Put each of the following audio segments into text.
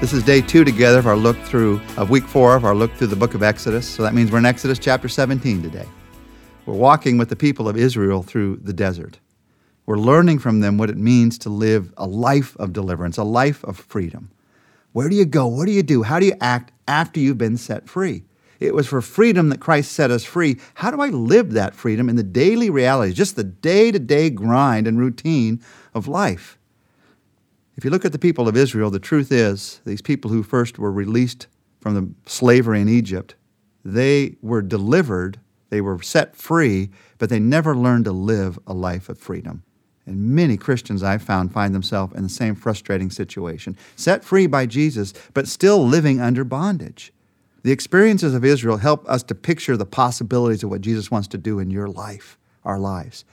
This is day two together of our look through, of week four of our look through the book of Exodus. So that means we're in Exodus chapter 17 today. We're walking with the people of Israel through the desert. We're learning from them what it means to live a life of deliverance, a life of freedom. Where do you go? What do you do? How do you act after you've been set free? It was for freedom that Christ set us free. How do I live that freedom in the daily realities, just the day to day grind and routine of life? If you look at the people of Israel, the truth is, these people who first were released from the slavery in Egypt, they were delivered, they were set free, but they never learned to live a life of freedom. And many Christians I've found find themselves in the same frustrating situation, set free by Jesus, but still living under bondage. The experiences of Israel help us to picture the possibilities of what Jesus wants to do in your life, our lives.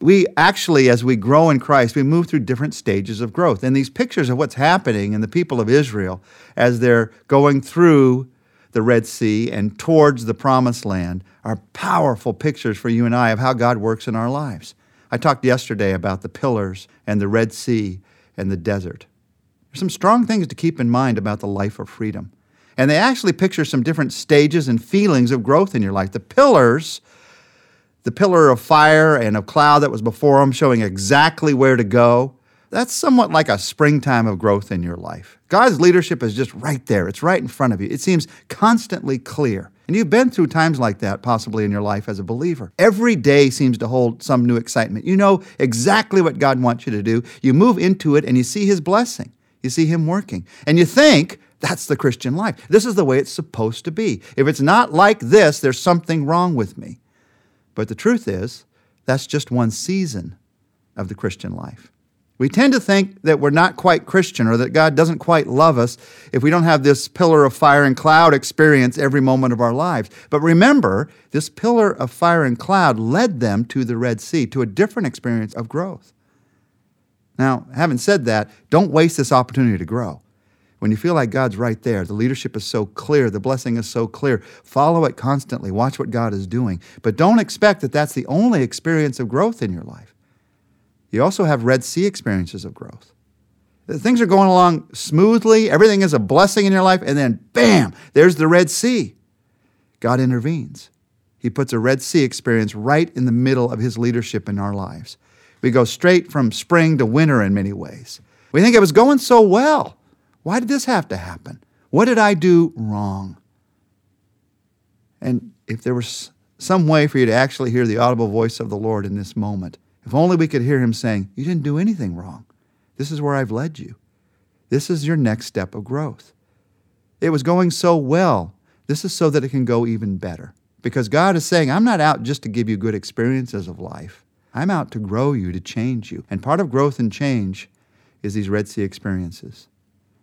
We actually, as we grow in Christ, we move through different stages of growth. And these pictures of what's happening in the people of Israel as they're going through the Red Sea and towards the promised land are powerful pictures for you and I of how God works in our lives. I talked yesterday about the pillars and the Red Sea and the desert. There's some strong things to keep in mind about the life of freedom. And they actually picture some different stages and feelings of growth in your life. The pillars, the pillar of fire and of cloud that was before them, showing exactly where to go, that's somewhat like a springtime of growth in your life. God's leadership is just right there, it's right in front of you. It seems constantly clear. And you've been through times like that possibly in your life as a believer. Every day seems to hold some new excitement. You know exactly what God wants you to do. You move into it and you see His blessing. You see Him working. And you think, that's the Christian life. This is the way it's supposed to be. If it's not like this, there's something wrong with me. But the truth is, that's just one season of the Christian life. We tend to think that we're not quite Christian or that God doesn't quite love us if we don't have this pillar of fire and cloud experience every moment of our lives. But remember, this pillar of fire and cloud led them to the Red Sea, to a different experience of growth. Now, having said that, don't waste this opportunity to grow. When you feel like God's right there, the leadership is so clear, the blessing is so clear, follow it constantly, watch what God is doing. But don't expect that that's the only experience of growth in your life. You also have Red Sea experiences of growth. Things are going along smoothly, everything is a blessing in your life, and then bam, there's the Red Sea. God intervenes. He puts a Red Sea experience right in the middle of His leadership in our lives. We go straight from spring to winter in many ways. We think it was going so well. Why did this have to happen? What did I do wrong? And if there was some way for you to actually hear the audible voice of the Lord in this moment, if only we could hear him saying, You didn't do anything wrong. This is where I've led you. This is your next step of growth. It was going so well. This is so that it can go even better. Because God is saying, I'm not out just to give you good experiences of life. I'm out to grow you, to change you. And part of growth and change is these Red Sea experiences.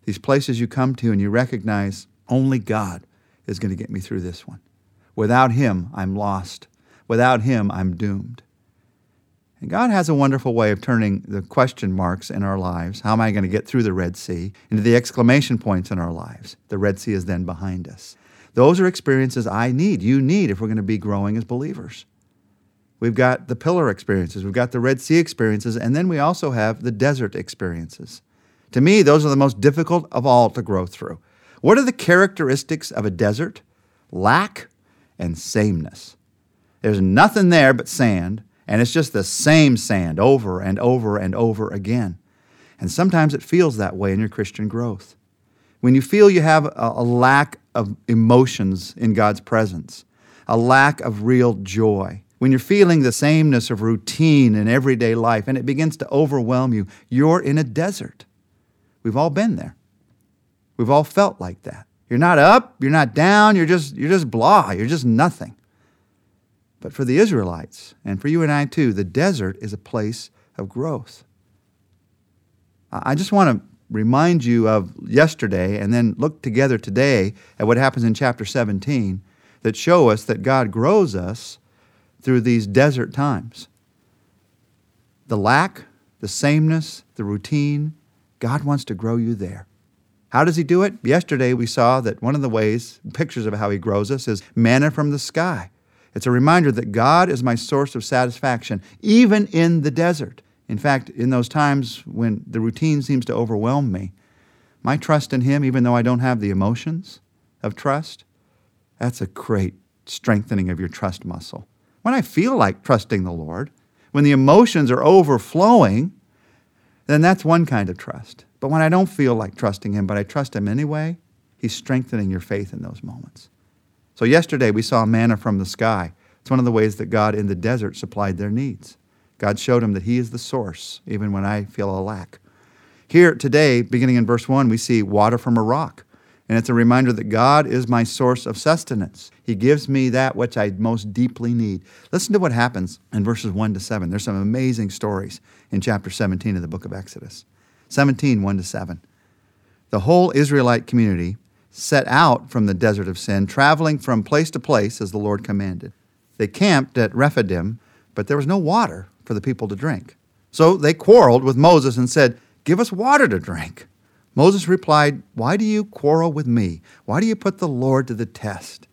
These places you come to and you recognize only God is going to get me through this one. Without Him, I'm lost. Without Him, I'm doomed. And God has a wonderful way of turning the question marks in our lives, how am I going to get through the Red Sea, into the exclamation points in our lives. The Red Sea is then behind us. Those are experiences I need, you need, if we're going to be growing as believers. We've got the pillar experiences, we've got the Red Sea experiences, and then we also have the desert experiences. To me, those are the most difficult of all to grow through. What are the characteristics of a desert? Lack and sameness. There's nothing there but sand, and it's just the same sand over and over and over again. And sometimes it feels that way in your Christian growth. When you feel you have a, lack of emotions in God's presence, a lack of real joy, when you're feeling the sameness of routine in everyday life and it begins to overwhelm you, you're in a desert. We've all been there. We've all felt like that. You're not up, you're not down, you're just you're just blah, you're just nothing. But for the Israelites, and for you and I too, the desert is a place of growth. I just want to remind you of yesterday and then look together today at what happens in chapter 17 that show us that God grows us through these desert times. The lack, the sameness, the routine, God wants to grow you there. How does He do it? Yesterday we saw that one of the ways, pictures of how He grows us, is manna from the sky. It's a reminder that God is my source of satisfaction, even in the desert. In fact, in those times when the routine seems to overwhelm me, my trust in Him, even though I don't have the emotions of trust, that's a great strengthening of your trust muscle. When I feel like trusting the Lord, when the emotions are overflowing, then that's one kind of trust. But when I don't feel like trusting Him, but I trust Him anyway, He's strengthening your faith in those moments. So, yesterday we saw manna from the sky. It's one of the ways that God in the desert supplied their needs. God showed him that He is the source, even when I feel a lack. Here today, beginning in verse 1, we see water from a rock. And it's a reminder that God is my source of sustenance. He gives me that which I most deeply need. Listen to what happens in verses 1 to 7. There's some amazing stories in chapter 17 of the book of Exodus. 17, 1 to 7. The whole Israelite community set out from the desert of sin, traveling from place to place as the Lord commanded. They camped at Rephidim, but there was no water for the people to drink. So they quarreled with Moses and said, Give us water to drink. Moses replied, Why do you quarrel with me? Why do you put the Lord to the test?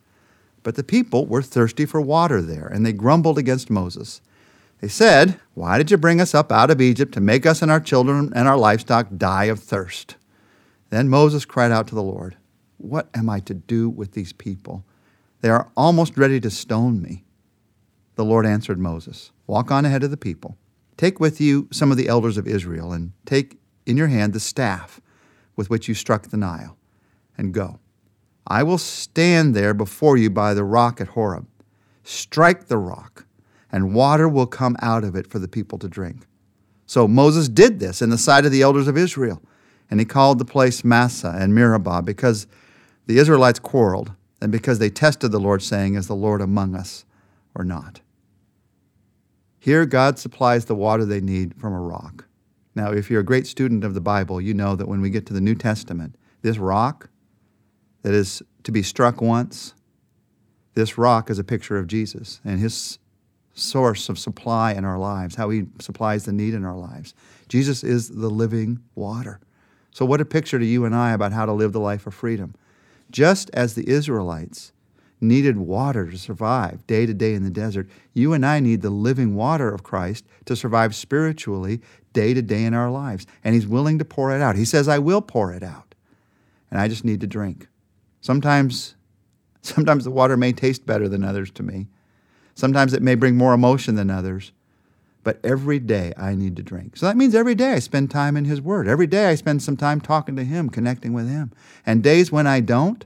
But the people were thirsty for water there, and they grumbled against Moses. They said, Why did you bring us up out of Egypt to make us and our children and our livestock die of thirst? Then Moses cried out to the Lord, What am I to do with these people? They are almost ready to stone me. The Lord answered Moses, Walk on ahead of the people. Take with you some of the elders of Israel, and take in your hand the staff with which you struck the Nile, and go. I will stand there before you by the rock at Horeb. Strike the rock, and water will come out of it for the people to drink. So Moses did this in the sight of the elders of Israel, and he called the place Massah and Meribah because the Israelites quarreled, and because they tested the Lord, saying, Is the Lord among us or not? Here, God supplies the water they need from a rock. Now, if you're a great student of the Bible, you know that when we get to the New Testament, this rock that is to be struck once, this rock is a picture of Jesus and his source of supply in our lives, how he supplies the need in our lives. Jesus is the living water. So, what a picture to you and I about how to live the life of freedom. Just as the Israelites needed water to survive day to day in the desert, you and I need the living water of Christ to survive spiritually day to day in our lives. And He's willing to pour it out. He says, I will pour it out. And I just need to drink. Sometimes, sometimes the water may taste better than others to me. Sometimes it may bring more emotion than others. But every day I need to drink. So that means every day I spend time in His Word. Every day I spend some time talking to Him, connecting with Him. And days when I don't,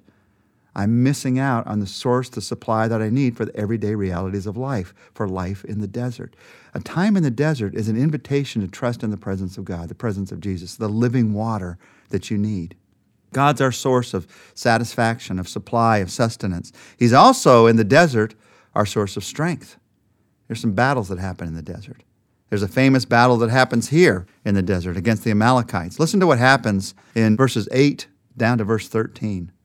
I'm missing out on the source, the supply that I need for the everyday realities of life, for life in the desert. A time in the desert is an invitation to trust in the presence of God, the presence of Jesus, the living water that you need. God's our source of satisfaction, of supply, of sustenance. He's also in the desert our source of strength. There's some battles that happen in the desert. There's a famous battle that happens here in the desert against the Amalekites. Listen to what happens in verses 8 down to verse 13.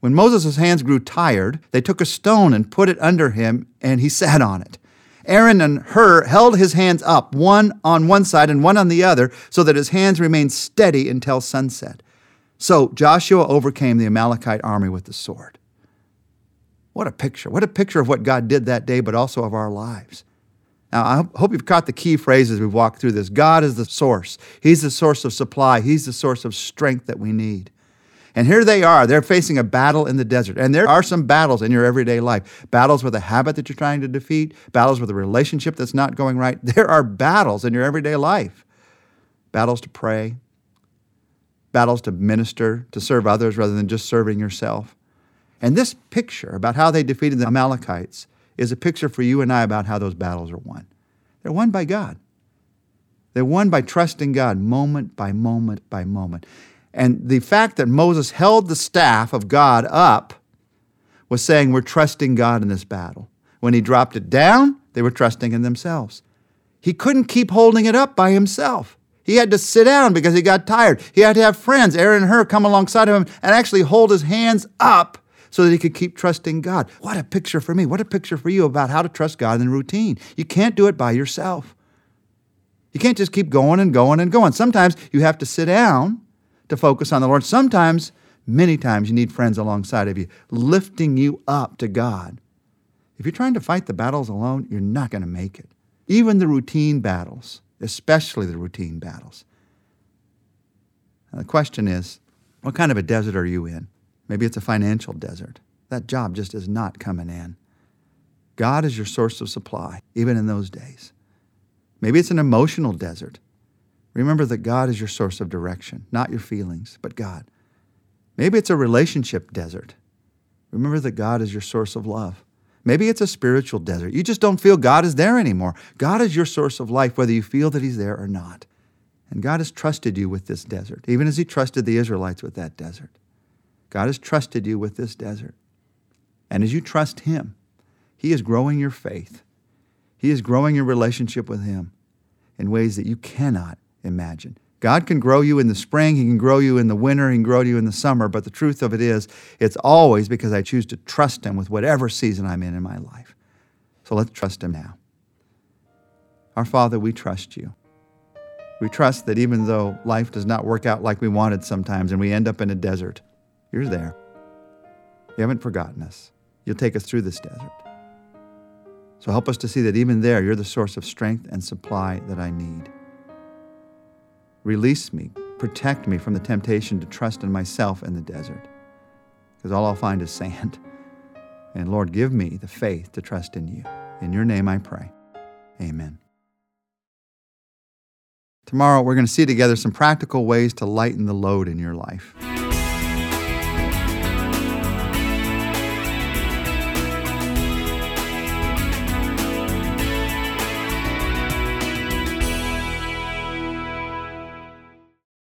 When Moses' hands grew tired, they took a stone and put it under him, and he sat on it. Aaron and Hur held his hands up, one on one side and one on the other, so that his hands remained steady until sunset. So Joshua overcame the Amalekite army with the sword. What a picture. What a picture of what God did that day, but also of our lives. Now, I hope you've caught the key phrases we've walked through this. God is the source, He's the source of supply, He's the source of strength that we need. And here they are. They're facing a battle in the desert. And there are some battles in your everyday life battles with a habit that you're trying to defeat, battles with a relationship that's not going right. There are battles in your everyday life battles to pray, battles to minister, to serve others rather than just serving yourself. And this picture about how they defeated the Amalekites is a picture for you and I about how those battles are won. They're won by God. They're won by trusting God moment by moment by moment. And the fact that Moses held the staff of God up was saying, We're trusting God in this battle. When he dropped it down, they were trusting in themselves. He couldn't keep holding it up by himself. He had to sit down because he got tired. He had to have friends, Aaron and Hur, come alongside of him and actually hold his hands up so that he could keep trusting God. What a picture for me. What a picture for you about how to trust God in routine. You can't do it by yourself. You can't just keep going and going and going. Sometimes you have to sit down to focus on the Lord. Sometimes, many times, you need friends alongside of you, lifting you up to God. If you're trying to fight the battles alone, you're not going to make it. Even the routine battles, especially the routine battles. Now, the question is what kind of a desert are you in? Maybe it's a financial desert. That job just is not coming in. God is your source of supply, even in those days. Maybe it's an emotional desert. Remember that God is your source of direction, not your feelings, but God. Maybe it's a relationship desert. Remember that God is your source of love. Maybe it's a spiritual desert. You just don't feel God is there anymore. God is your source of life, whether you feel that He's there or not. And God has trusted you with this desert, even as He trusted the Israelites with that desert. God has trusted you with this desert. And as you trust Him, He is growing your faith. He is growing your relationship with Him in ways that you cannot imagine. God can grow you in the spring, He can grow you in the winter, He can grow you in the summer, but the truth of it is, it's always because I choose to trust Him with whatever season I'm in in my life. So let's trust Him now. Our Father, we trust you. We trust that even though life does not work out like we wanted sometimes and we end up in a desert, you're there. You haven't forgotten us. You'll take us through this desert. So help us to see that even there, you're the source of strength and supply that I need. Release me, protect me from the temptation to trust in myself in the desert, because all I'll find is sand. And Lord, give me the faith to trust in you. In your name I pray. Amen. Tomorrow, we're going to see together some practical ways to lighten the load in your life.